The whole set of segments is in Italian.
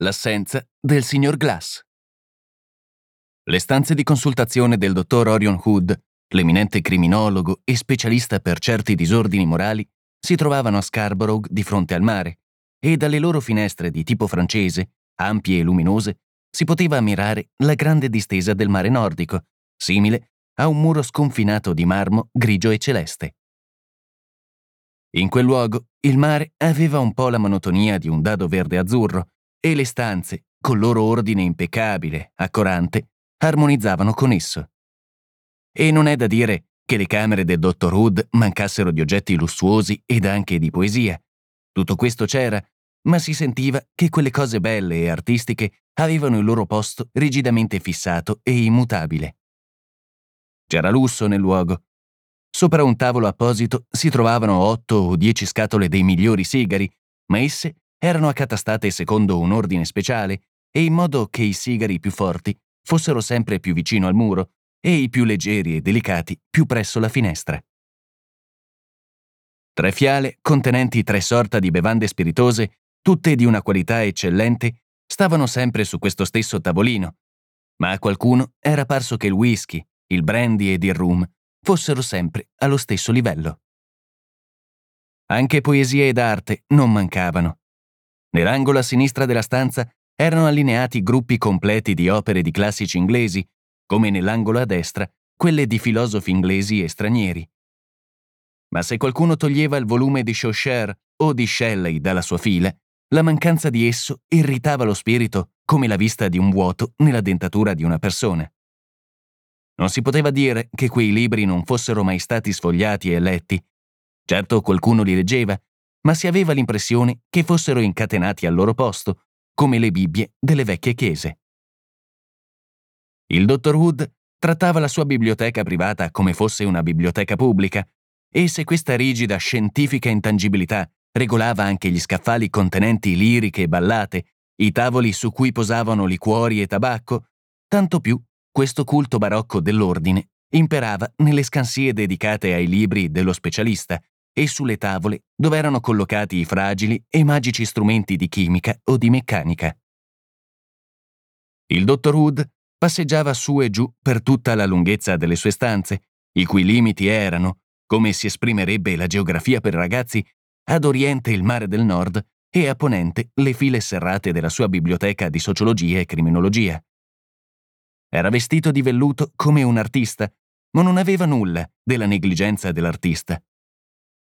L'assenza del signor Glass. Le stanze di consultazione del dottor Orion Hood, l'eminente criminologo e specialista per certi disordini morali, si trovavano a Scarborough di fronte al mare e dalle loro finestre di tipo francese, ampie e luminose, si poteva ammirare la grande distesa del mare nordico, simile a un muro sconfinato di marmo grigio e celeste. In quel luogo il mare aveva un po' la monotonia di un dado verde-azzurro e le stanze, col loro ordine impeccabile, accorante, armonizzavano con esso. E non è da dire che le camere del dottor Hood mancassero di oggetti lussuosi ed anche di poesia. Tutto questo c'era, ma si sentiva che quelle cose belle e artistiche avevano il loro posto rigidamente fissato e immutabile. C'era lusso nel luogo. Sopra un tavolo apposito si trovavano otto o dieci scatole dei migliori sigari, ma esse erano accatastate secondo un ordine speciale e in modo che i sigari più forti fossero sempre più vicino al muro e i più leggeri e delicati più presso la finestra. Tre fiale, contenenti tre sorta di bevande spiritose, tutte di una qualità eccellente, stavano sempre su questo stesso tavolino, ma a qualcuno era parso che il whisky, il brandy ed il rum fossero sempre allo stesso livello. Anche poesia ed arte non mancavano. Nell'angolo a sinistra della stanza erano allineati gruppi completi di opere di classici inglesi, come nell'angolo a destra quelle di filosofi inglesi e stranieri. Ma se qualcuno toglieva il volume di Chaucer o di Shelley dalla sua fila, la mancanza di esso irritava lo spirito come la vista di un vuoto nella dentatura di una persona. Non si poteva dire che quei libri non fossero mai stati sfogliati e letti. Certo qualcuno li leggeva, ma si aveva l'impressione che fossero incatenati al loro posto, come le Bibbie delle vecchie chiese. Il dottor Wood trattava la sua biblioteca privata come fosse una biblioteca pubblica, e se questa rigida scientifica intangibilità regolava anche gli scaffali contenenti liriche e ballate, i tavoli su cui posavano liquori e tabacco, tanto più questo culto barocco dell'ordine imperava nelle scansie dedicate ai libri dello specialista, e sulle tavole dove erano collocati i fragili e magici strumenti di chimica o di meccanica. Il dottor Wood passeggiava su e giù per tutta la lunghezza delle sue stanze, i cui limiti erano, come si esprimerebbe la geografia per ragazzi, ad oriente il mare del nord e a ponente le file serrate della sua biblioteca di sociologia e criminologia. Era vestito di velluto come un artista, ma non aveva nulla della negligenza dell'artista.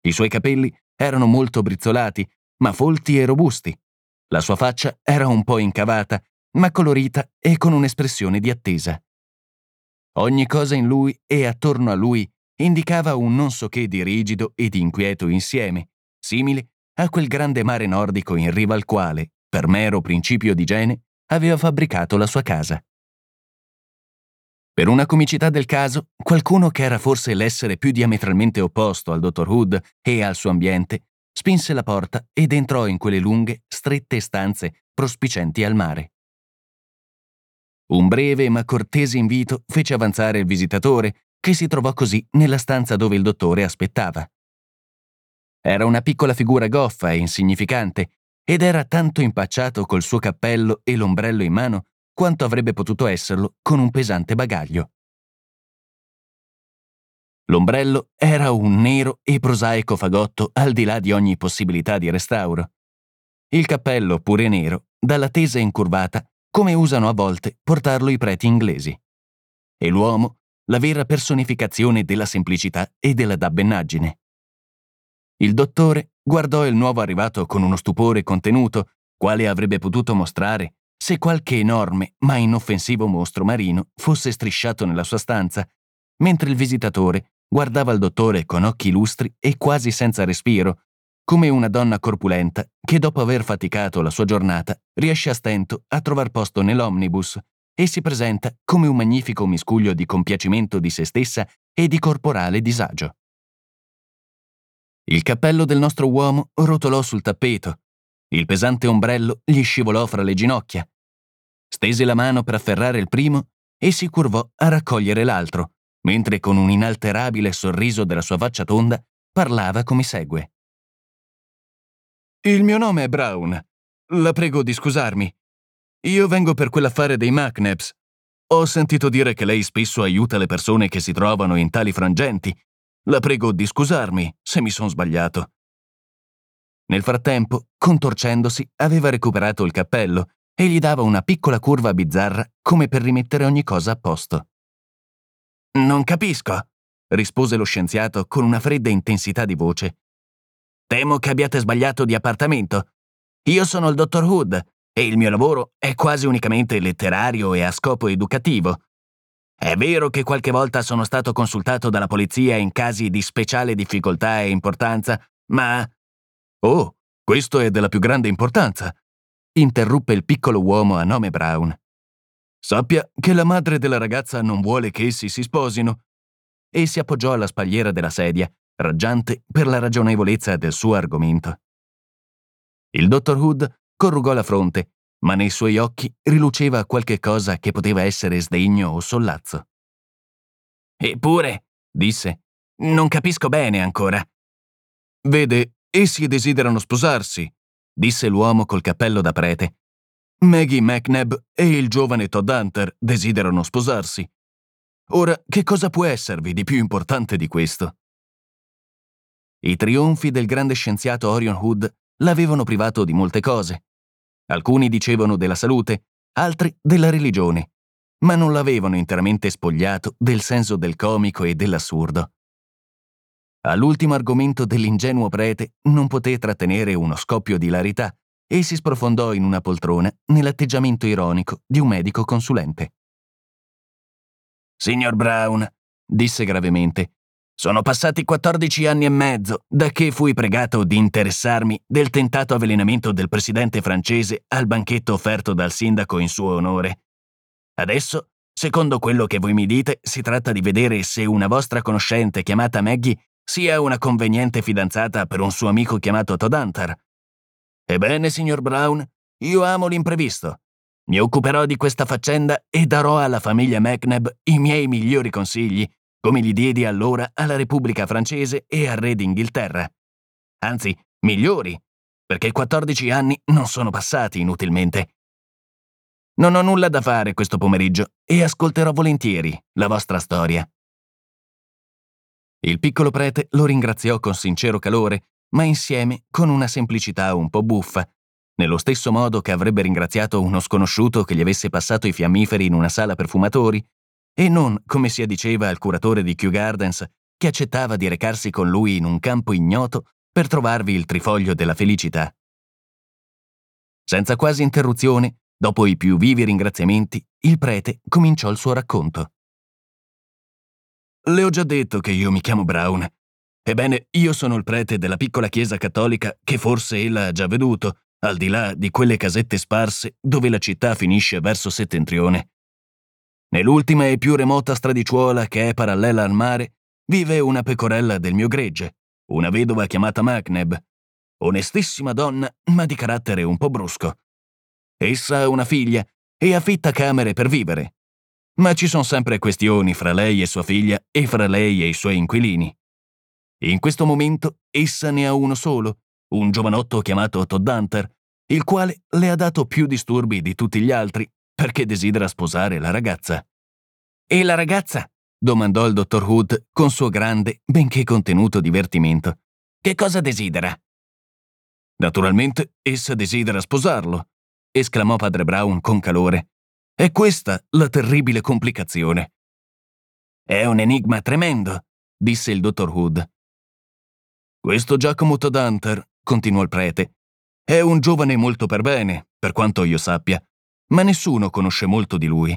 I suoi capelli erano molto brizzolati, ma folti e robusti. La sua faccia era un po' incavata, ma colorita e con un'espressione di attesa. Ogni cosa in lui e attorno a lui indicava un non so che di rigido e di inquieto insieme, simile a quel grande mare nordico in riva al quale, per mero principio di igiene, aveva fabbricato la sua casa. Per una comicità del caso, qualcuno che era forse l'essere più diametralmente opposto al dottor Hood e al suo ambiente, spinse la porta ed entrò in quelle lunghe, strette stanze prospicenti al mare. Un breve ma cortese invito fece avanzare il visitatore, che si trovò così nella stanza dove il dottore aspettava. Era una piccola figura goffa e insignificante, ed era tanto impacciato col suo cappello e l'ombrello in mano quanto avrebbe potuto esserlo con un pesante bagaglio. L'ombrello era un nero e prosaico fagotto al di là di ogni possibilità di restauro. Il cappello, pure nero, dalla tesa incurvata, come usano a volte portarlo i preti inglesi. E l'uomo, la vera personificazione della semplicità e della dabbenaggine. Il dottore guardò il nuovo arrivato con uno stupore contenuto, quale avrebbe potuto mostrare se qualche enorme ma inoffensivo mostro marino fosse strisciato nella sua stanza, mentre il visitatore guardava il dottore con occhi lustri e quasi senza respiro, come una donna corpulenta che dopo aver faticato la sua giornata riesce a stento a trovar posto nell'omnibus e si presenta come un magnifico miscuglio di compiacimento di se stessa e di corporale disagio. Il cappello del nostro uomo rotolò sul tappeto. Il pesante ombrello gli scivolò fra le ginocchia. Stese la mano per afferrare il primo e si curvò a raccogliere l'altro, mentre con un inalterabile sorriso della sua faccia tonda parlava come segue. Il mio nome è Brown. La prego di scusarmi. Io vengo per quell'affare dei McNabs. Ho sentito dire che lei spesso aiuta le persone che si trovano in tali frangenti la prego di scusarmi se mi sono sbagliato. Nel frattempo, contorcendosi, aveva recuperato il cappello e gli dava una piccola curva bizzarra come per rimettere ogni cosa a posto. Non capisco, rispose lo scienziato con una fredda intensità di voce. Temo che abbiate sbagliato di appartamento. Io sono il dottor Hood e il mio lavoro è quasi unicamente letterario e a scopo educativo. È vero che qualche volta sono stato consultato dalla polizia in casi di speciale difficoltà e importanza, ma... Oh, questo è della più grande importanza, interruppe il piccolo uomo a nome Brown. Sappia che la madre della ragazza non vuole che essi si sposino. E si appoggiò alla spalliera della sedia, raggiante per la ragionevolezza del suo argomento. Il dottor Hood corrugò la fronte ma nei suoi occhi riluceva qualche cosa che poteva essere sdegno o sollazzo. Eppure, disse, non capisco bene ancora. Vede, essi desiderano sposarsi, disse l'uomo col cappello da prete. Maggie McNabb e il giovane Todd Hunter desiderano sposarsi. Ora, che cosa può esservi di più importante di questo? I trionfi del grande scienziato Orion Hood l'avevano privato di molte cose, Alcuni dicevano della salute, altri della religione, ma non l'avevano interamente spogliato del senso del comico e dell'assurdo. All'ultimo argomento dell'ingenuo prete non poté trattenere uno scoppio di larità e si sprofondò in una poltrona nell'atteggiamento ironico di un medico consulente. Signor Brown, disse gravemente, sono passati 14 anni e mezzo da che fui pregato di interessarmi del tentato avvelenamento del presidente francese al banchetto offerto dal sindaco in suo onore. Adesso, secondo quello che voi mi dite, si tratta di vedere se una vostra conoscente chiamata Maggie sia una conveniente fidanzata per un suo amico chiamato Todd Hunter. Ebbene, signor Brown, io amo l'imprevisto. Mi occuperò di questa faccenda e darò alla famiglia McNabb i miei migliori consigli come li diedi allora alla Repubblica francese e al re d'Inghilterra. Anzi, migliori, perché 14 anni non sono passati inutilmente. Non ho nulla da fare questo pomeriggio e ascolterò volentieri la vostra storia. Il piccolo prete lo ringraziò con sincero calore, ma insieme con una semplicità un po' buffa, nello stesso modo che avrebbe ringraziato uno sconosciuto che gli avesse passato i fiammiferi in una sala per fumatori e non, come si addiceva al curatore di Kew Gardens, che accettava di recarsi con lui in un campo ignoto per trovarvi il trifoglio della felicità. Senza quasi interruzione, dopo i più vivi ringraziamenti, il prete cominciò il suo racconto. Le ho già detto che io mi chiamo Brown. Ebbene, io sono il prete della piccola chiesa cattolica che forse ella ha già veduto, al di là di quelle casette sparse dove la città finisce verso settentrione. Nell'ultima e più remota stradicciuola che è parallela al mare, vive una pecorella del mio gregge, una vedova chiamata Macneb, onestissima donna, ma di carattere un po' brusco. Essa ha una figlia e affitta camere per vivere. Ma ci sono sempre questioni fra lei e sua figlia e fra lei e i suoi inquilini. In questo momento essa ne ha uno solo, un giovanotto chiamato Todd Hunter, il quale le ha dato più disturbi di tutti gli altri perché desidera sposare la ragazza. E la ragazza? domandò il dottor Hood con suo grande, benché contenuto divertimento. Che cosa desidera? Naturalmente, essa desidera sposarlo. esclamò padre Brown con calore. È questa la terribile complicazione. È un enigma tremendo, disse il dottor Hood. Questo Giacomo Todhunter, continuò il prete, è un giovane molto per bene, per quanto io sappia, ma nessuno conosce molto di lui.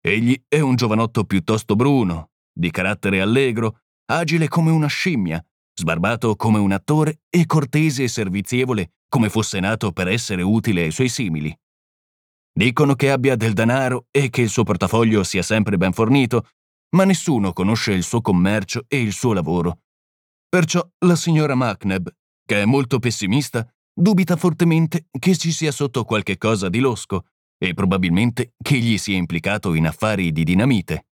Egli è un giovanotto piuttosto bruno, di carattere allegro, agile come una scimmia, sbarbato come un attore e cortese e servizievole come fosse nato per essere utile ai suoi simili. Dicono che abbia del denaro e che il suo portafoglio sia sempre ben fornito, ma nessuno conosce il suo commercio e il suo lavoro. Perciò la signora Macneb, che è molto pessimista, dubita fortemente che ci sia sotto qualche cosa di losco e probabilmente che egli sia implicato in affari di dinamite.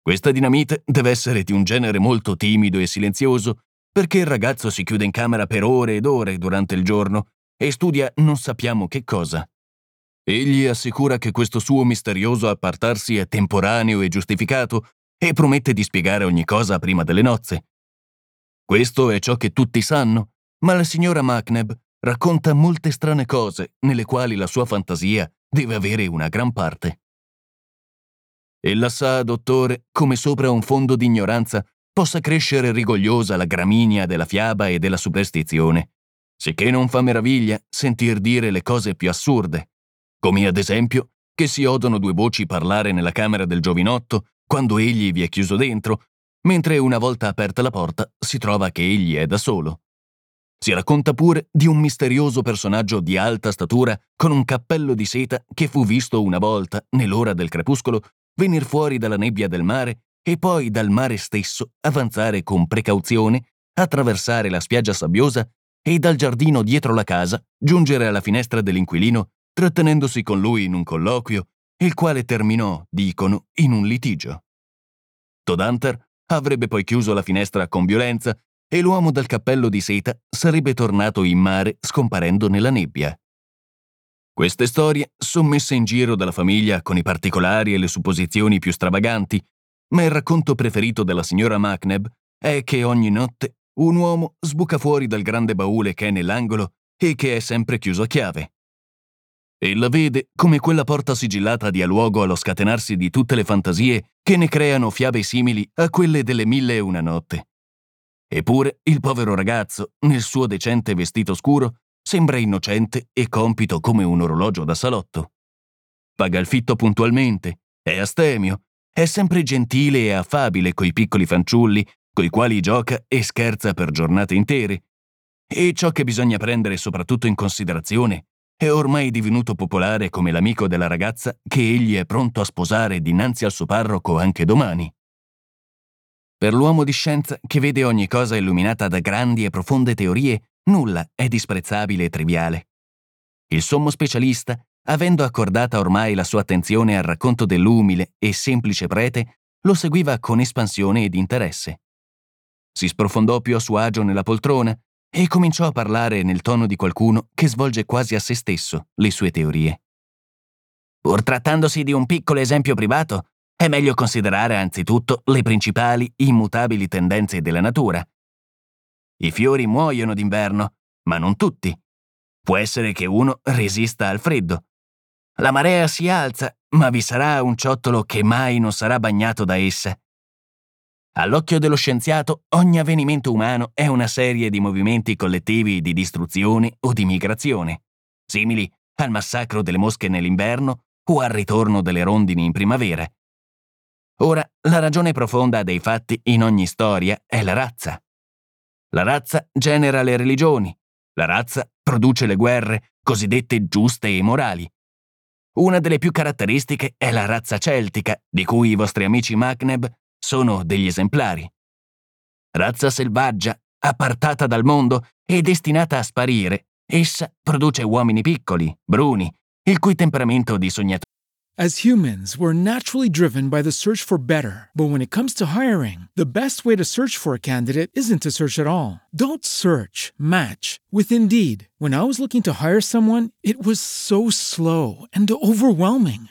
Questa dinamite deve essere di un genere molto timido e silenzioso, perché il ragazzo si chiude in camera per ore ed ore durante il giorno e studia non sappiamo che cosa. Egli assicura che questo suo misterioso appartarsi è temporaneo e giustificato e promette di spiegare ogni cosa prima delle nozze. Questo è ciò che tutti sanno, ma la signora Macneb racconta molte strane cose nelle quali la sua fantasia deve avere una gran parte. Ella sa, dottore, come sopra un fondo di ignoranza possa crescere rigogliosa la graminia della fiaba e della superstizione, sicché non fa meraviglia sentir dire le cose più assurde, come ad esempio che si odono due voci parlare nella camera del giovinotto quando egli vi è chiuso dentro, mentre una volta aperta la porta si trova che egli è da solo. Si racconta pure di un misterioso personaggio di alta statura con un cappello di seta che fu visto una volta, nell'ora del crepuscolo, venir fuori dalla nebbia del mare e poi dal mare stesso avanzare con precauzione, attraversare la spiaggia sabbiosa e dal giardino dietro la casa giungere alla finestra dell'inquilino, trattenendosi con lui in un colloquio, il quale terminò, dicono, in un litigio. Todd Hunter avrebbe poi chiuso la finestra con violenza e l'uomo dal cappello di seta sarebbe tornato in mare scomparendo nella nebbia. Queste storie sono messe in giro dalla famiglia con i particolari e le supposizioni più stravaganti, ma il racconto preferito della signora Macneb è che ogni notte un uomo sbuca fuori dal grande baule che è nell'angolo e che è sempre chiuso a chiave. Ella vede come quella porta sigillata dia luogo allo scatenarsi di tutte le fantasie che ne creano fiabe simili a quelle delle mille e una notte. Eppure il povero ragazzo, nel suo decente vestito scuro, Sembra innocente e compito come un orologio da salotto. Paga il fitto puntualmente, è astemio, è sempre gentile e affabile coi piccoli fanciulli, coi quali gioca e scherza per giornate intere. E ciò che bisogna prendere soprattutto in considerazione è ormai divenuto popolare come l'amico della ragazza che egli è pronto a sposare dinanzi al suo parroco anche domani. Per l'uomo di scienza che vede ogni cosa illuminata da grandi e profonde teorie, Nulla è disprezzabile e triviale. Il sommo specialista, avendo accordata ormai la sua attenzione al racconto dell'umile e semplice prete, lo seguiva con espansione ed interesse. Si sprofondò più a suo agio nella poltrona e cominciò a parlare nel tono di qualcuno che svolge quasi a se stesso le sue teorie. Pur trattandosi di un piccolo esempio privato, è meglio considerare anzitutto le principali immutabili tendenze della natura, i fiori muoiono d'inverno, ma non tutti. Può essere che uno resista al freddo. La marea si alza, ma vi sarà un ciottolo che mai non sarà bagnato da essa. All'occhio dello scienziato, ogni avvenimento umano è una serie di movimenti collettivi di distruzione o di migrazione, simili al massacro delle mosche nell'inverno o al ritorno delle rondini in primavera. Ora, la ragione profonda dei fatti in ogni storia è la razza. La razza genera le religioni. La razza produce le guerre, cosiddette giuste e morali. Una delle più caratteristiche è la razza celtica, di cui i vostri amici Macneb sono degli esemplari. Razza selvaggia, appartata dal mondo e destinata a sparire, essa produce uomini piccoli, bruni, il cui temperamento di sognatore As humans, we're naturally driven by the search for better. But when it comes to hiring, the best way to search for a candidate isn't to search at all. Don't search, match with Indeed. When I was looking to hire someone, it was so slow and overwhelming.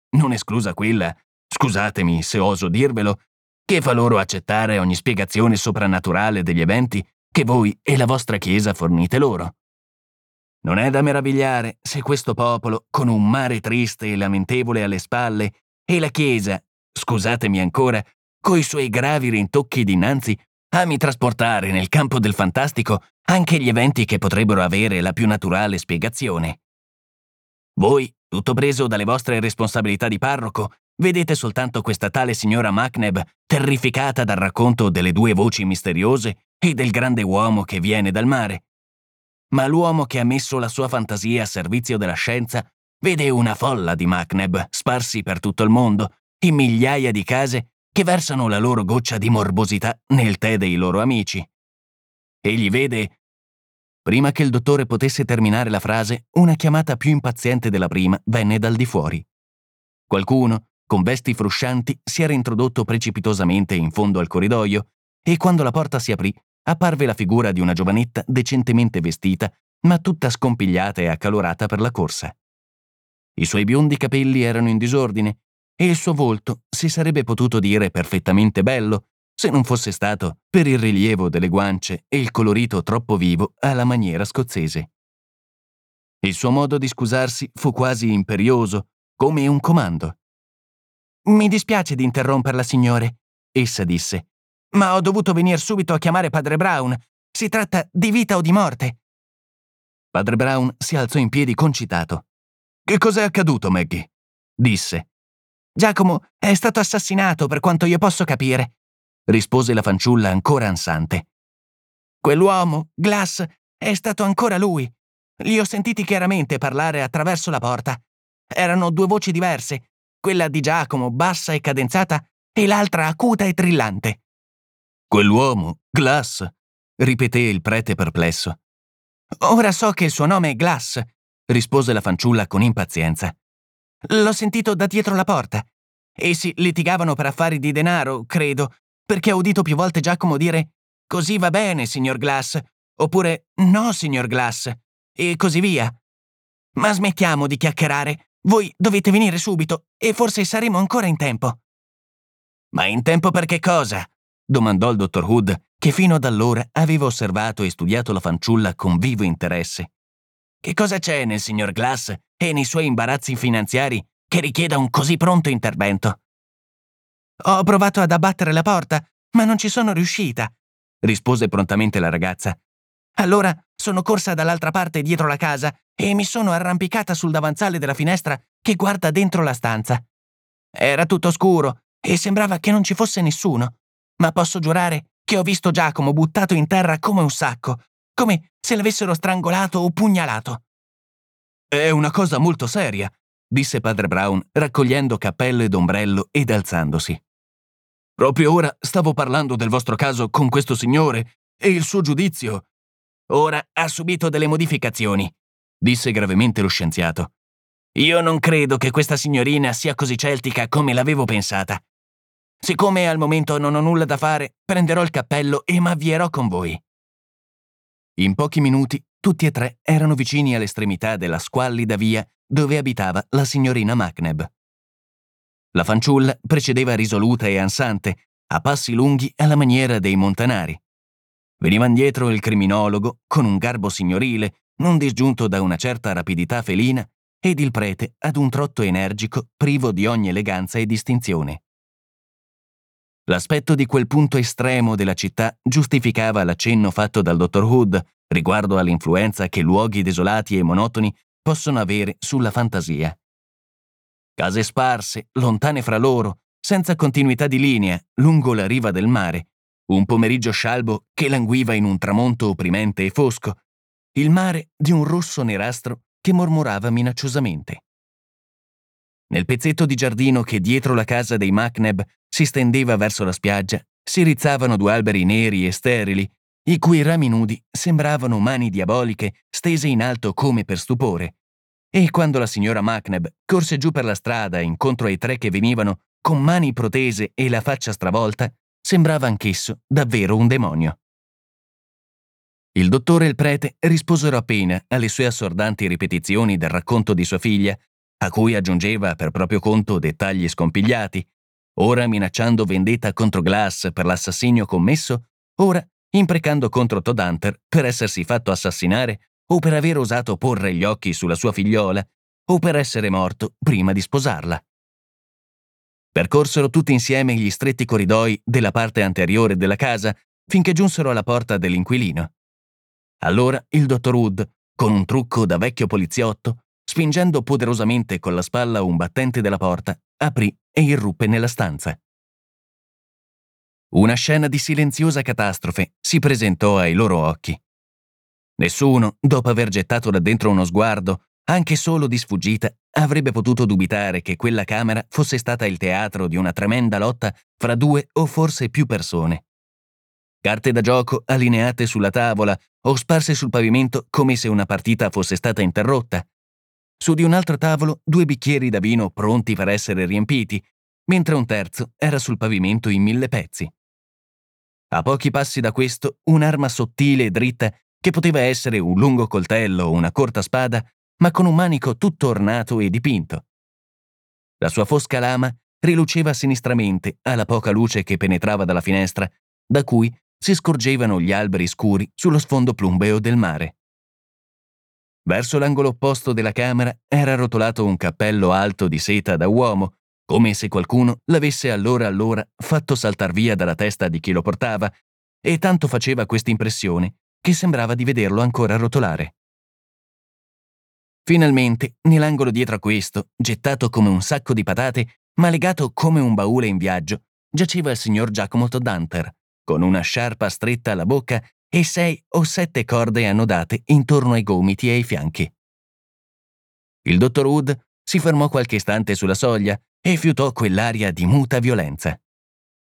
non esclusa quella, scusatemi se oso dirvelo, che fa loro accettare ogni spiegazione soprannaturale degli eventi che voi e la vostra Chiesa fornite loro. Non è da meravigliare se questo popolo, con un mare triste e lamentevole alle spalle, e la Chiesa, scusatemi ancora, coi suoi gravi rintocchi dinanzi, ami trasportare nel campo del fantastico anche gli eventi che potrebbero avere la più naturale spiegazione. Voi, tutto preso dalle vostre responsabilità di parroco, vedete soltanto questa tale signora Macneb terrificata dal racconto delle due voci misteriose e del grande uomo che viene dal mare. Ma l'uomo che ha messo la sua fantasia a servizio della scienza vede una folla di Macneb sparsi per tutto il mondo, in migliaia di case che versano la loro goccia di morbosità nel tè dei loro amici. Egli vede... Prima che il dottore potesse terminare la frase, una chiamata più impaziente della prima venne dal di fuori. Qualcuno, con vesti fruscianti, si era introdotto precipitosamente in fondo al corridoio e quando la porta si aprì, apparve la figura di una giovanetta decentemente vestita, ma tutta scompigliata e accalorata per la corsa. I suoi biondi capelli erano in disordine e il suo volto si sarebbe potuto dire perfettamente bello se non fosse stato per il rilievo delle guance e il colorito troppo vivo alla maniera scozzese. Il suo modo di scusarsi fu quasi imperioso, come un comando. Mi dispiace di interromperla, signore, essa disse, ma ho dovuto venire subito a chiamare padre Brown. Si tratta di vita o di morte. Padre Brown si alzò in piedi concitato. Che cos'è accaduto, Maggie? disse. Giacomo è stato assassinato, per quanto io posso capire, rispose la fanciulla ancora ansante. Quell'uomo, Glass, è stato ancora lui. Li ho sentiti chiaramente parlare attraverso la porta. Erano due voci diverse, quella di Giacomo bassa e cadenzata e l'altra acuta e trillante. Quell'uomo, Glass, ripeté il prete perplesso. Ora so che il suo nome è Glass, rispose la fanciulla con impazienza. L'ho sentito da dietro la porta. Essi litigavano per affari di denaro, credo, perché ho udito più volte Giacomo dire Così va bene, signor Glass, oppure No, signor Glass, e così via. Ma smettiamo di chiacchierare. Voi dovete venire subito e forse saremo ancora in tempo. Ma in tempo per che cosa? domandò il dottor Hood, che fino ad allora aveva osservato e studiato la fanciulla con vivo interesse. Che cosa c'è nel signor Glass e nei suoi imbarazzi finanziari che richieda un così pronto intervento? Ho provato ad abbattere la porta, ma non ci sono riuscita, rispose prontamente la ragazza. Allora sono corsa dall'altra parte dietro la casa e mi sono arrampicata sul davanzale della finestra che guarda dentro la stanza. Era tutto scuro e sembrava che non ci fosse nessuno, ma posso giurare che ho visto Giacomo buttato in terra come un sacco, come se l'avessero strangolato o pugnalato. È una cosa molto seria, disse padre Brown, raccogliendo cappello ed ombrello ed alzandosi. Proprio ora stavo parlando del vostro caso con questo signore e il suo giudizio. Ora ha subito delle modificazioni. disse gravemente lo scienziato. Io non credo che questa signorina sia così celtica come l'avevo pensata. Siccome al momento non ho nulla da fare, prenderò il cappello e m'avvierò con voi. In pochi minuti tutti e tre erano vicini all'estremità della squallida via dove abitava la signorina Macneb. La fanciulla precedeva risoluta e ansante, a passi lunghi alla maniera dei montanari. Veniva dietro il criminologo con un garbo signorile, non disgiunto da una certa rapidità felina, ed il prete ad un trotto energico, privo di ogni eleganza e distinzione. L'aspetto di quel punto estremo della città giustificava l'accenno fatto dal dottor Hood riguardo all'influenza che luoghi desolati e monotoni possono avere sulla fantasia. Case sparse, lontane fra loro, senza continuità di linea, lungo la riva del mare, un pomeriggio scialbo che languiva in un tramonto opprimente e fosco, il mare di un rosso nerastro che mormorava minacciosamente. Nel pezzetto di giardino che dietro la casa dei Macneb si stendeva verso la spiaggia, si rizzavano due alberi neri e sterili, i cui rami nudi sembravano mani diaboliche stese in alto come per stupore. E quando la signora Macneb corse giù per la strada incontro ai tre che venivano con mani protese e la faccia stravolta, sembrava anch'esso davvero un demonio. Il dottore e il prete risposero appena alle sue assordanti ripetizioni del racconto di sua figlia, a cui aggiungeva per proprio conto dettagli scompigliati, ora minacciando vendetta contro Glass per l'assassinio commesso, ora imprecando contro Todd Hunter per essersi fatto assassinare o per aver osato porre gli occhi sulla sua figliola o per essere morto prima di sposarla. Percorsero tutti insieme gli stretti corridoi della parte anteriore della casa finché giunsero alla porta dell'inquilino. Allora il dottor Wood, con un trucco da vecchio poliziotto, spingendo poderosamente con la spalla un battente della porta, aprì e irruppe nella stanza. Una scena di silenziosa catastrofe si presentò ai loro occhi. Nessuno, dopo aver gettato da dentro uno sguardo, anche solo di sfuggita, avrebbe potuto dubitare che quella camera fosse stata il teatro di una tremenda lotta fra due o forse più persone. Carte da gioco allineate sulla tavola o sparse sul pavimento come se una partita fosse stata interrotta. Su di un altro tavolo due bicchieri da vino pronti per essere riempiti, mentre un terzo era sul pavimento in mille pezzi. A pochi passi da questo, un'arma sottile e dritta, che poteva essere un lungo coltello o una corta spada, ma con un manico tutto ornato e dipinto. La sua fosca lama riluceva sinistramente alla poca luce che penetrava dalla finestra, da cui si scorgevano gli alberi scuri sullo sfondo plumbeo del mare. Verso l'angolo opposto della camera era rotolato un cappello alto di seta da uomo, come se qualcuno l'avesse allora allora fatto saltar via dalla testa di chi lo portava, e tanto faceva questa impressione che sembrava di vederlo ancora rotolare. Finalmente, nell'angolo dietro a questo, gettato come un sacco di patate, ma legato come un baule in viaggio, giaceva il signor Giacomo Toddanter, con una sciarpa stretta alla bocca e sei o sette corde annodate intorno ai gomiti e ai fianchi. Il dottor Wood si fermò qualche istante sulla soglia e fiutò quell'aria di muta violenza.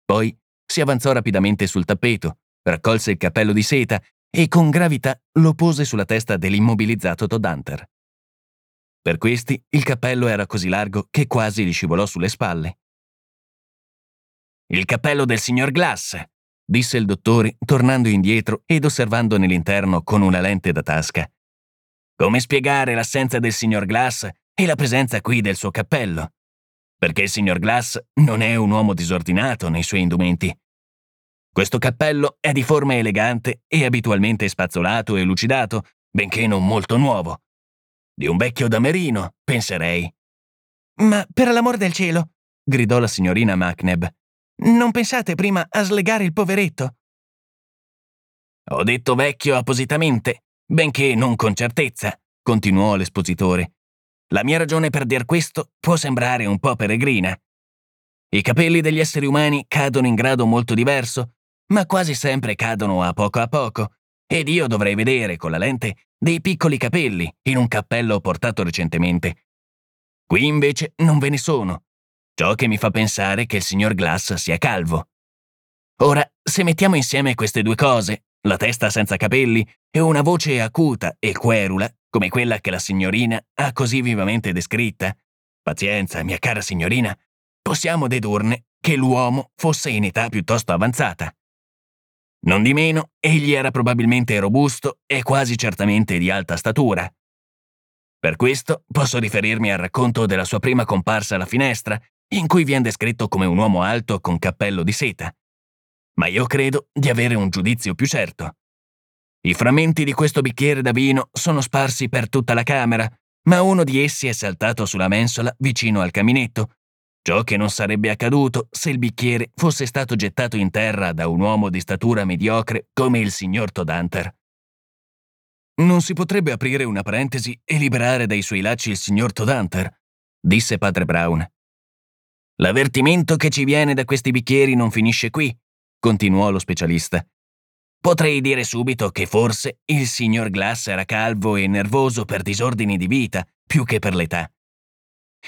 Poi si avanzò rapidamente sul tappeto, raccolse il cappello di seta e con gravità lo pose sulla testa dell'immobilizzato Todd Hunter. Per questi il cappello era così largo che quasi gli scivolò sulle spalle. Il cappello del signor Glass, disse il dottore, tornando indietro ed osservando nell'interno con una lente da tasca. Come spiegare l'assenza del signor Glass e la presenza qui del suo cappello? Perché il signor Glass non è un uomo disordinato nei suoi indumenti. Questo cappello è di forma elegante e abitualmente spazzolato e lucidato, benché non molto nuovo. Di un vecchio damerino, penserei. Ma per l'amor del cielo, gridò la signorina Macneb, non pensate prima a slegare il poveretto? Ho detto vecchio appositamente, benché non con certezza, continuò l'espositore. La mia ragione per dir questo può sembrare un po' peregrina. I capelli degli esseri umani cadono in grado molto diverso, ma quasi sempre cadono a poco a poco, ed io dovrei vedere con la lente dei piccoli capelli in un cappello portato recentemente. Qui invece non ve ne sono, Ciò che mi fa pensare che il signor Glass sia calvo. Ora, se mettiamo insieme queste due cose, la testa senza capelli e una voce acuta e querula, come quella che la signorina ha così vivamente descritta, pazienza, mia cara signorina, possiamo dedurne che l'uomo fosse in età piuttosto avanzata. Non di meno, egli era probabilmente robusto e quasi certamente di alta statura. Per questo posso riferirmi al racconto della sua prima comparsa alla finestra, in cui viene descritto come un uomo alto con cappello di seta. Ma io credo di avere un giudizio più certo. I frammenti di questo bicchiere da vino sono sparsi per tutta la camera, ma uno di essi è saltato sulla mensola vicino al caminetto Ciò che non sarebbe accaduto se il bicchiere fosse stato gettato in terra da un uomo di statura mediocre come il signor Todanter. Non si potrebbe aprire una parentesi e liberare dai suoi lacci il signor Todanter, disse padre Brown. L'avvertimento che ci viene da questi bicchieri non finisce qui, continuò lo specialista. Potrei dire subito che forse il signor Glass era calvo e nervoso per disordini di vita, più che per l'età.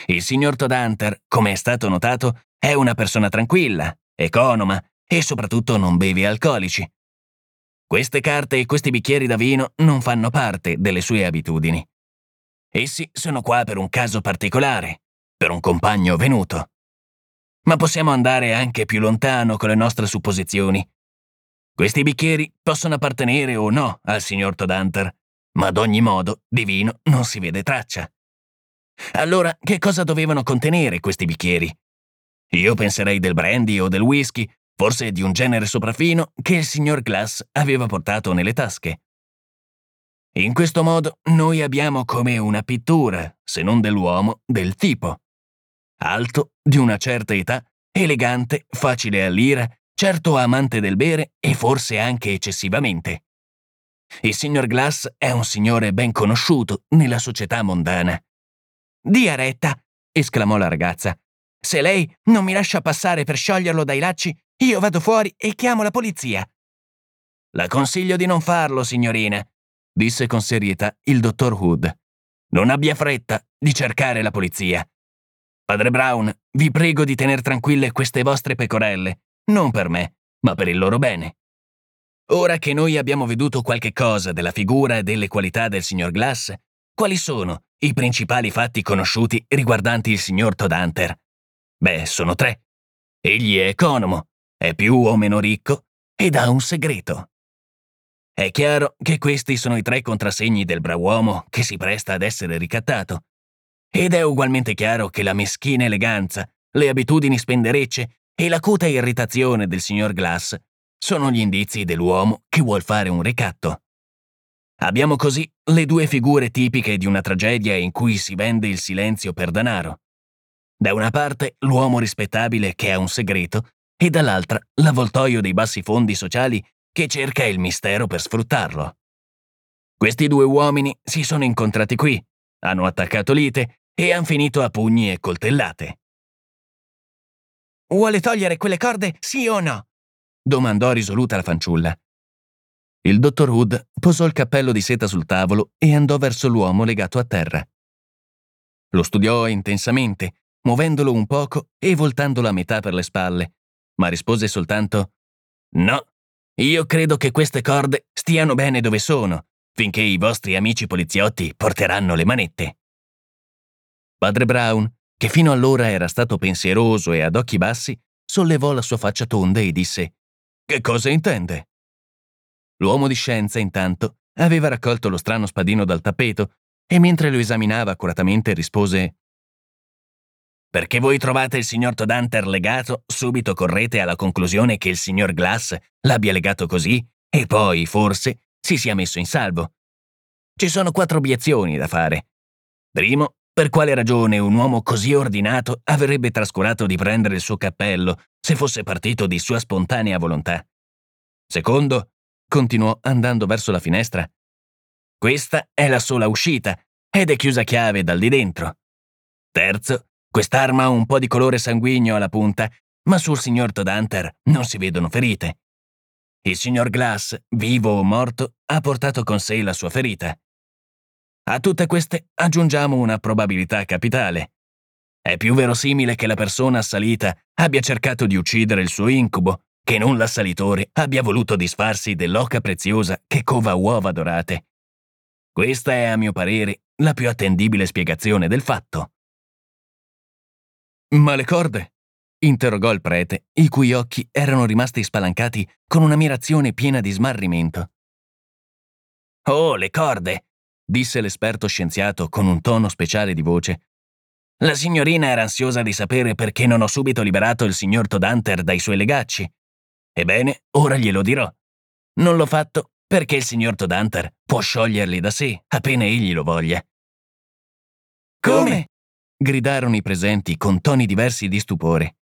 Il signor Todd come è stato notato, è una persona tranquilla, economa e soprattutto non beve alcolici. Queste carte e questi bicchieri da vino non fanno parte delle sue abitudini. Essi sono qua per un caso particolare, per un compagno venuto. Ma possiamo andare anche più lontano con le nostre supposizioni. Questi bicchieri possono appartenere o no al signor Todd Hunter, ma ad ogni modo di vino non si vede traccia. Allora, che cosa dovevano contenere questi bicchieri? Io penserei del brandy o del whisky, forse di un genere sopraffino che il signor Glass aveva portato nelle tasche. In questo modo noi abbiamo come una pittura, se non dell'uomo, del tipo. Alto, di una certa età, elegante, facile all'ira, certo amante del bere e forse anche eccessivamente. Il signor Glass è un signore ben conosciuto nella società mondana. Dia retta, esclamò la ragazza. Se lei non mi lascia passare per scioglierlo dai lacci, io vado fuori e chiamo la polizia. La consiglio di non farlo, signorina, disse con serietà il dottor Hood. Non abbia fretta di cercare la polizia. Padre Brown, vi prego di tener tranquille queste vostre pecorelle, non per me, ma per il loro bene. Ora che noi abbiamo veduto qualche cosa della figura e delle qualità del signor Glass, quali sono i principali fatti conosciuti riguardanti il signor Todd Hunter? Beh, sono tre. Egli è economo, è più o meno ricco ed ha un segreto. È chiaro che questi sono i tre contrassegni del brav'uomo che si presta ad essere ricattato. Ed è ugualmente chiaro che la meschina eleganza, le abitudini spenderecce e l'acuta irritazione del signor Glass sono gli indizi dell'uomo che vuol fare un ricatto. Abbiamo così le due figure tipiche di una tragedia in cui si vende il silenzio per denaro. Da una parte l'uomo rispettabile che ha un segreto e dall'altra l'avvoltoio dei bassi fondi sociali che cerca il mistero per sfruttarlo. Questi due uomini si sono incontrati qui, hanno attaccato lite e han finito a pugni e coltellate. Vuole togliere quelle corde, sì o no? domandò risoluta la fanciulla. Il dottor Hood posò il cappello di seta sul tavolo e andò verso l'uomo legato a terra. Lo studiò intensamente, muovendolo un poco e voltandolo a metà per le spalle, ma rispose soltanto No, io credo che queste corde stiano bene dove sono, finché i vostri amici poliziotti porteranno le manette. Padre Brown, che fino allora era stato pensieroso e ad occhi bassi, sollevò la sua faccia tonda e disse Che cosa intende? L'uomo di scienza, intanto, aveva raccolto lo strano spadino dal tappeto e mentre lo esaminava accuratamente rispose Perché voi trovate il signor Todanter legato, subito correte alla conclusione che il signor Glass l'abbia legato così e poi, forse, si sia messo in salvo. Ci sono quattro obiezioni da fare. Primo, per quale ragione un uomo così ordinato avrebbe trascurato di prendere il suo cappello se fosse partito di sua spontanea volontà? Secondo, continuò andando verso la finestra. Questa è la sola uscita ed è chiusa a chiave dal di dentro. Terzo, quest'arma ha un po' di colore sanguigno alla punta, ma sul signor Todanter non si vedono ferite. Il signor Glass, vivo o morto, ha portato con sé la sua ferita. A tutte queste aggiungiamo una probabilità capitale. È più verosimile che la persona assalita abbia cercato di uccidere il suo incubo che non l'assalitore abbia voluto disfarsi dell'oca preziosa che cova uova dorate. Questa è, a mio parere, la più attendibile spiegazione del fatto. Ma le corde? interrogò il prete, i cui occhi erano rimasti spalancati con un'ammirazione piena di smarrimento. Oh, le corde! disse l'esperto scienziato con un tono speciale di voce. La signorina era ansiosa di sapere perché non ho subito liberato il signor Todhunter dai suoi legacci. Ebbene, ora glielo dirò. Non l'ho fatto perché il signor Todhunter può scioglierli da sé appena egli lo voglia. Come? gridarono i presenti con toni diversi di stupore.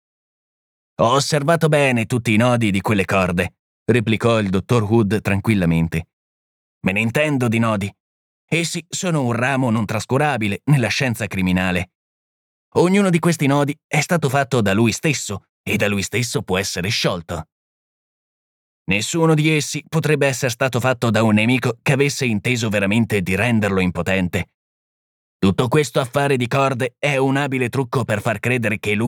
Ho osservato bene tutti i nodi di quelle corde, replicò il dottor Hood tranquillamente. Me ne intendo di nodi. Essi sono un ramo non trascurabile nella scienza criminale. Ognuno di questi nodi è stato fatto da lui stesso e da lui stesso può essere sciolto. Nessuno di essi potrebbe essere stato fatto da un nemico che avesse inteso veramente di renderlo impotente. Tutto questo affare di corde è un abile trucco per far credere che lui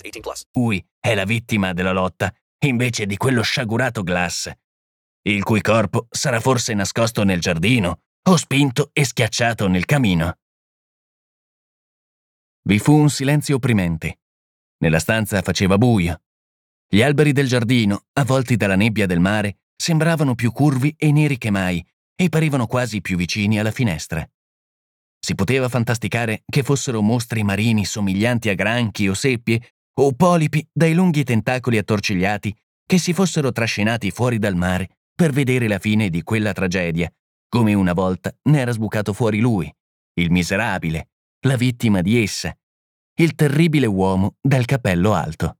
18 plus. Lui è la vittima della lotta, invece di quello sciagurato Glass, il cui corpo sarà forse nascosto nel giardino o spinto e schiacciato nel camino. Vi fu un silenzio opprimente. Nella stanza faceva buio. Gli alberi del giardino, avvolti dalla nebbia del mare, sembravano più curvi e neri che mai e parevano quasi più vicini alla finestra. Si poteva fantasticare che fossero mostri marini somiglianti a granchi o seppie o polipi dai lunghi tentacoli attorcigliati che si fossero trascinati fuori dal mare per vedere la fine di quella tragedia, come una volta ne era sbucato fuori lui, il miserabile, la vittima di essa, il terribile uomo dal cappello alto.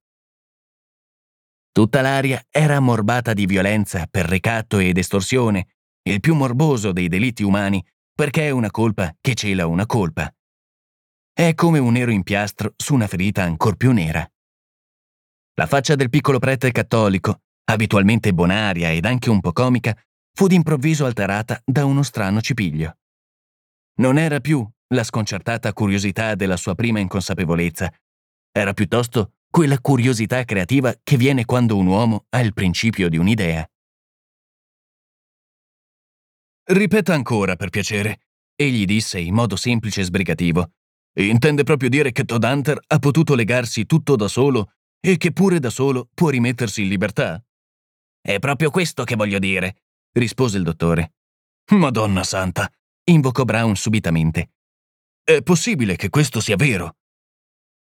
Tutta l'aria era ammorbata di violenza per ricatto ed estorsione, il più morboso dei delitti umani, perché è una colpa che cela una colpa. È come un nero impiastro su una ferita ancor più nera. La faccia del piccolo prete cattolico, abitualmente bonaria ed anche un po' comica, fu d'improvviso alterata da uno strano cipiglio. Non era più la sconcertata curiosità della sua prima inconsapevolezza, era piuttosto quella curiosità creativa che viene quando un uomo ha il principio di un'idea. Ripeta ancora, per piacere, egli disse in modo semplice e sbrigativo. Intende proprio dire che Todd Hunter ha potuto legarsi tutto da solo e che pure da solo può rimettersi in libertà? È proprio questo che voglio dire, rispose il dottore. Madonna santa, invocò Brown subitamente. È possibile che questo sia vero?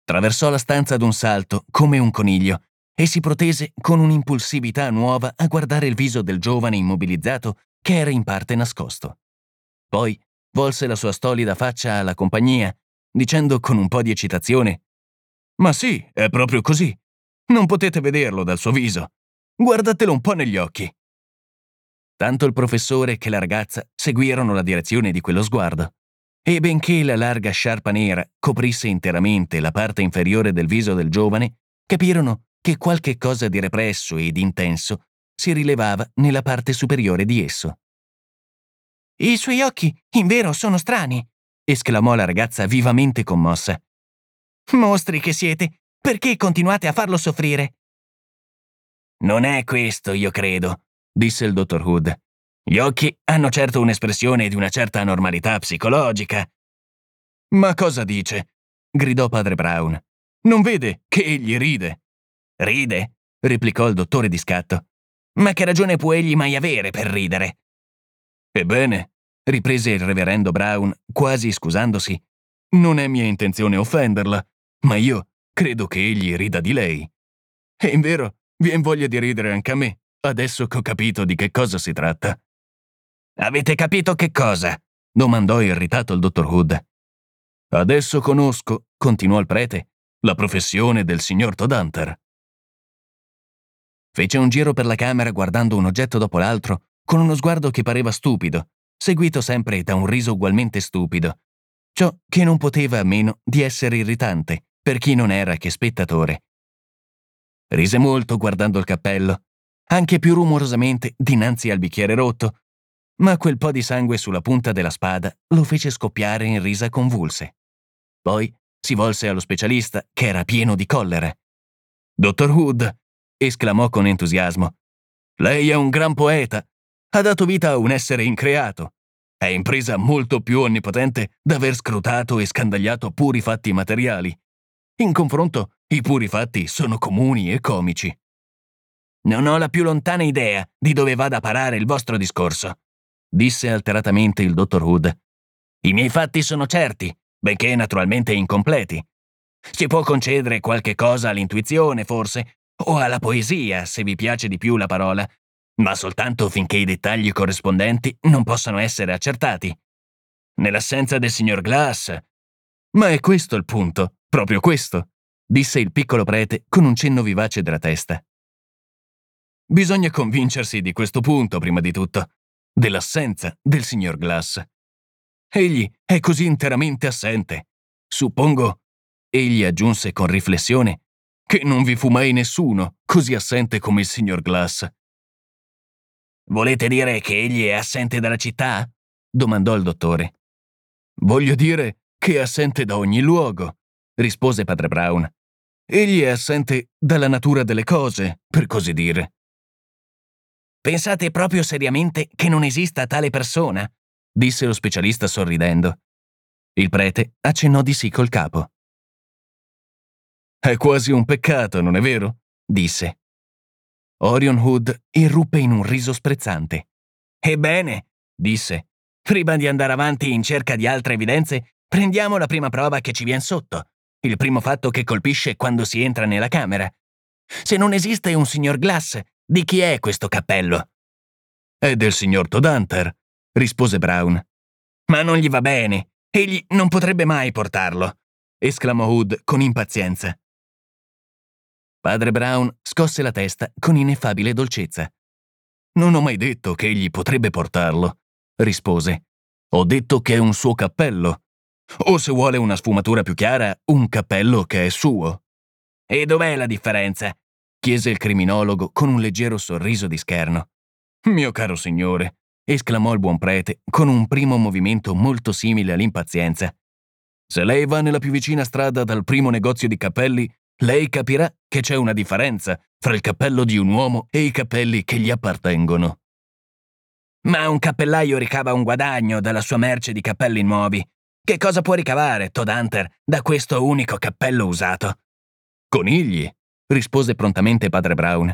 Traversò la stanza d'un salto, come un coniglio, e si protese con un'impulsività nuova a guardare il viso del giovane immobilizzato che era in parte nascosto. Poi volse la sua stolida faccia alla compagnia, dicendo con un po' di eccitazione Ma sì, è proprio così. Non potete vederlo dal suo viso. Guardatelo un po' negli occhi. Tanto il professore che la ragazza seguirono la direzione di quello sguardo. E benché la larga sciarpa nera coprisse interamente la parte inferiore del viso del giovane, capirono che qualche cosa di represso ed intenso si rilevava nella parte superiore di esso. I suoi occhi, in vero, sono strani, esclamò la ragazza vivamente commossa. Mostri che siete, perché continuate a farlo soffrire? Non è questo, io credo, disse il dottor Hood. Gli occhi hanno certo un'espressione di una certa normalità psicologica. Ma cosa dice? gridò padre Brown. Non vede che egli ride. Ride? replicò il dottore di scatto. Ma che ragione può egli mai avere per ridere? Ebbene, riprese il reverendo Brown, quasi scusandosi, non è mia intenzione offenderla, ma io credo che egli rida di lei. E in vero, vien voglia di ridere anche a me, adesso che ho capito di che cosa si tratta. Avete capito che cosa? domandò irritato il dottor Hood. Adesso conosco, continuò il prete, la professione del signor Todhunter. Fece un giro per la camera guardando un oggetto dopo l'altro, con uno sguardo che pareva stupido, seguito sempre da un riso ugualmente stupido. Ciò che non poteva a meno di essere irritante per chi non era che spettatore. Rise molto guardando il cappello, anche più rumorosamente dinanzi al bicchiere rotto, ma quel po' di sangue sulla punta della spada lo fece scoppiare in risa convulse. Poi si volse allo specialista, che era pieno di collera. Dottor Hood, esclamò con entusiasmo, lei è un gran poeta. Ha dato vita a un essere increato. È impresa molto più onnipotente d'aver scrutato e scandagliato puri fatti materiali. In confronto, i puri fatti sono comuni e comici. Non ho la più lontana idea di dove vada a parare il vostro discorso, disse alteratamente il dottor Hood. I miei fatti sono certi, benché naturalmente incompleti. Si può concedere qualche cosa all'intuizione, forse, o alla poesia, se vi piace di più la parola, ma soltanto finché i dettagli corrispondenti non possano essere accertati. Nell'assenza del signor Glass. Ma è questo il punto, proprio questo, disse il piccolo prete con un cenno vivace della testa. Bisogna convincersi di questo punto prima di tutto, dell'assenza del signor Glass. Egli è così interamente assente. Suppongo, egli aggiunse con riflessione, che non vi fu mai nessuno così assente come il signor Glass. Volete dire che egli è assente dalla città? domandò il dottore. Voglio dire che è assente da ogni luogo, rispose padre Brown. Egli è assente dalla natura delle cose, per così dire. Pensate proprio seriamente che non esista tale persona? disse lo specialista sorridendo. Il prete accennò di sì col capo. È quasi un peccato, non è vero? disse. Orion Hood irruppe in un riso sprezzante. Ebbene, disse, prima di andare avanti in cerca di altre evidenze, prendiamo la prima prova che ci viene sotto, il primo fatto che colpisce quando si entra nella camera. Se non esiste un signor Glass, di chi è questo cappello? È del signor Todhunter, rispose Brown. Ma non gli va bene. Egli non potrebbe mai portarlo, esclamò Hood con impazienza. Padre Brown scosse la testa con ineffabile dolcezza. Non ho mai detto che egli potrebbe portarlo, rispose. Ho detto che è un suo cappello. O se vuole una sfumatura più chiara, un cappello che è suo. E dov'è la differenza? chiese il criminologo con un leggero sorriso di scherno. Mio caro signore, esclamò il buon prete con un primo movimento molto simile all'impazienza. Se lei va nella più vicina strada dal primo negozio di cappelli, lei capirà che c'è una differenza fra il cappello di un uomo e i capelli che gli appartengono. Ma un cappellaio ricava un guadagno dalla sua merce di cappelli nuovi. Che cosa può ricavare Todd Hunter da questo unico cappello usato? Conigli, rispose prontamente padre Brown.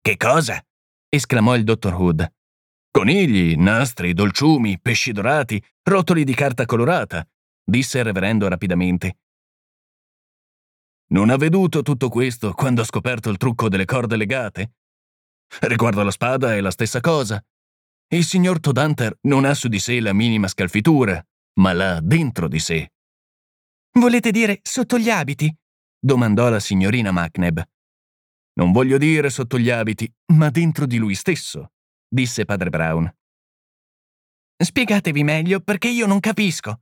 Che cosa? esclamò il dottor Hood. Conigli, nastri, dolciumi, pesci dorati, rotoli di carta colorata, disse il reverendo rapidamente, non ha veduto tutto questo quando ha scoperto il trucco delle corde legate? Riguardo alla spada è la stessa cosa. Il signor Todhunter non ha su di sé la minima scalfitura, ma l'ha dentro di sé. Volete dire sotto gli abiti? domandò la signorina Macneb. Non voglio dire sotto gli abiti, ma dentro di lui stesso, disse padre Brown. Spiegatevi meglio perché io non capisco.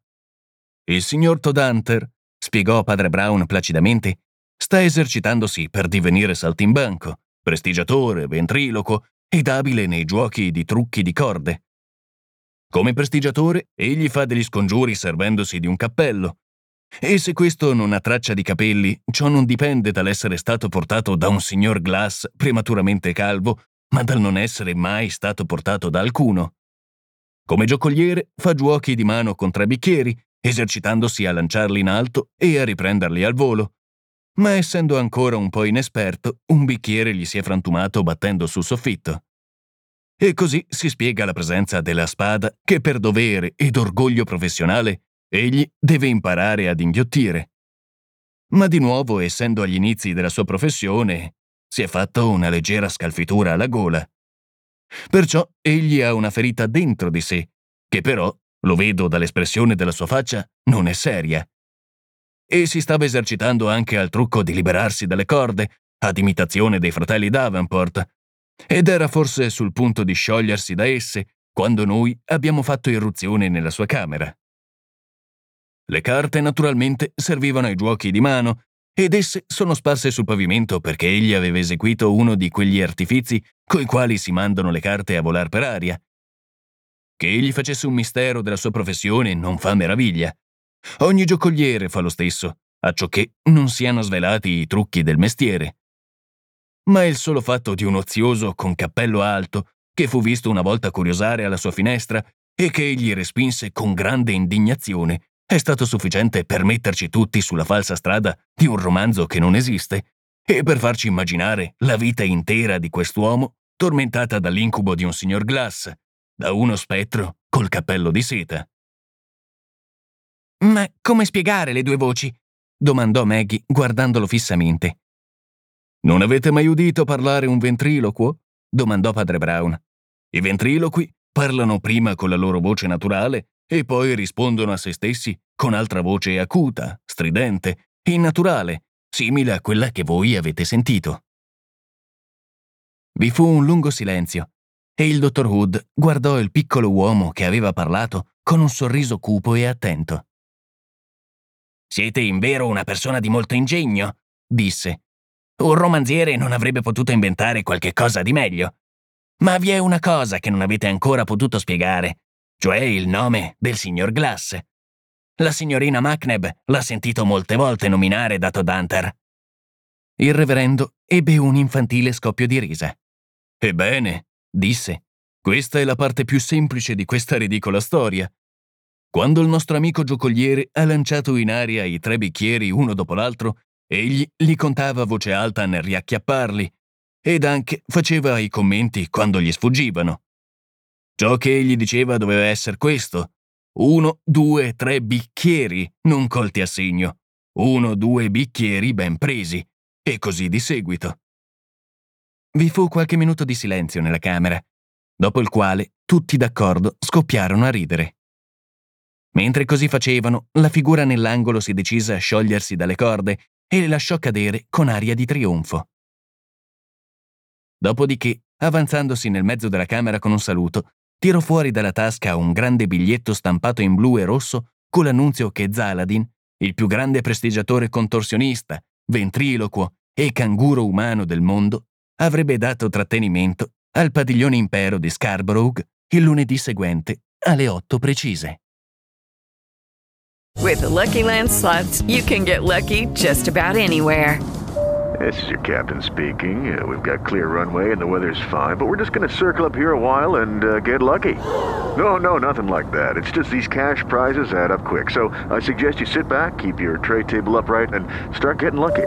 Il signor Todhunter spiegò padre Brown placidamente, sta esercitandosi per divenire saltimbanco, prestigiatore, ventriloquo ed abile nei giochi di trucchi di corde. Come prestigiatore, egli fa degli scongiuri servendosi di un cappello. E se questo non ha traccia di capelli, ciò non dipende dall'essere stato portato da un signor Glass prematuramente calvo, ma dal non essere mai stato portato da alcuno. Come giocoliere fa giochi di mano con tre bicchieri, esercitandosi a lanciarli in alto e a riprenderli al volo. Ma essendo ancora un po' inesperto, un bicchiere gli si è frantumato battendo sul soffitto. E così si spiega la presenza della spada che per dovere ed orgoglio professionale egli deve imparare ad inghiottire. Ma di nuovo, essendo agli inizi della sua professione, si è fatto una leggera scalfitura alla gola. Perciò egli ha una ferita dentro di sé, che però, lo vedo dall'espressione della sua faccia, non è seria. E si stava esercitando anche al trucco di liberarsi dalle corde, ad imitazione dei fratelli Davenport, ed era forse sul punto di sciogliersi da esse quando noi abbiamo fatto irruzione nella sua camera. Le carte naturalmente servivano ai giochi di mano ed esse sono sparse sul pavimento perché egli aveva eseguito uno di quegli artifizi coi quali si mandano le carte a volar per aria. Che egli facesse un mistero della sua professione non fa meraviglia. Ogni giocoliere fa lo stesso, acciò che non siano svelati i trucchi del mestiere ma il solo fatto di un ozioso con cappello alto che fu visto una volta curiosare alla sua finestra e che egli respinse con grande indignazione è stato sufficiente per metterci tutti sulla falsa strada di un romanzo che non esiste e per farci immaginare la vita intera di quest'uomo tormentata dall'incubo di un signor Glass, da uno spettro col cappello di seta. Ma come spiegare le due voci? domandò Maggie guardandolo fissamente. Non avete mai udito parlare un ventriloquo? domandò padre Brown. I ventriloqui parlano prima con la loro voce naturale e poi rispondono a se stessi con altra voce acuta, stridente, innaturale, simile a quella che voi avete sentito. Vi fu un lungo silenzio e il dottor Hood guardò il piccolo uomo che aveva parlato con un sorriso cupo e attento. Siete in vero una persona di molto ingegno, disse, un romanziere non avrebbe potuto inventare qualche cosa di meglio. Ma vi è una cosa che non avete ancora potuto spiegare, cioè il nome del signor Glass. La signorina Macneb l'ha sentito molte volte nominare da Todd Il reverendo ebbe un infantile scoppio di risa. Ebbene, disse, questa è la parte più semplice di questa ridicola storia. Quando il nostro amico giocoliere ha lanciato in aria i tre bicchieri uno dopo l'altro, Egli li contava a voce alta nel riacchiapparli ed anche faceva i commenti quando gli sfuggivano. Ciò che egli diceva doveva essere questo. Uno, due, tre bicchieri non colti a segno. Uno, due bicchieri ben presi. E così di seguito. Vi fu qualche minuto di silenzio nella camera, dopo il quale tutti d'accordo scoppiarono a ridere. Mentre così facevano, la figura nell'angolo si decise a sciogliersi dalle corde e le lasciò cadere con aria di trionfo. Dopodiché, avanzandosi nel mezzo della camera con un saluto, tirò fuori dalla tasca un grande biglietto stampato in blu e rosso con l'annunzio che Zaladin, il più grande prestigiatore contorsionista, ventriloquo e canguro umano del mondo, avrebbe dato trattenimento al padiglione impero di Scarborough il lunedì seguente alle 8 precise. With the Lucky Land slots, you can get lucky just about anywhere. This is your captain speaking. Uh, we've got clear runway and the weather's fine, but we're just going to circle up here a while and uh, get lucky. No, no, nothing like that. It's just these cash prizes add up quick. So I suggest you sit back, keep your tray table upright, and start getting lucky.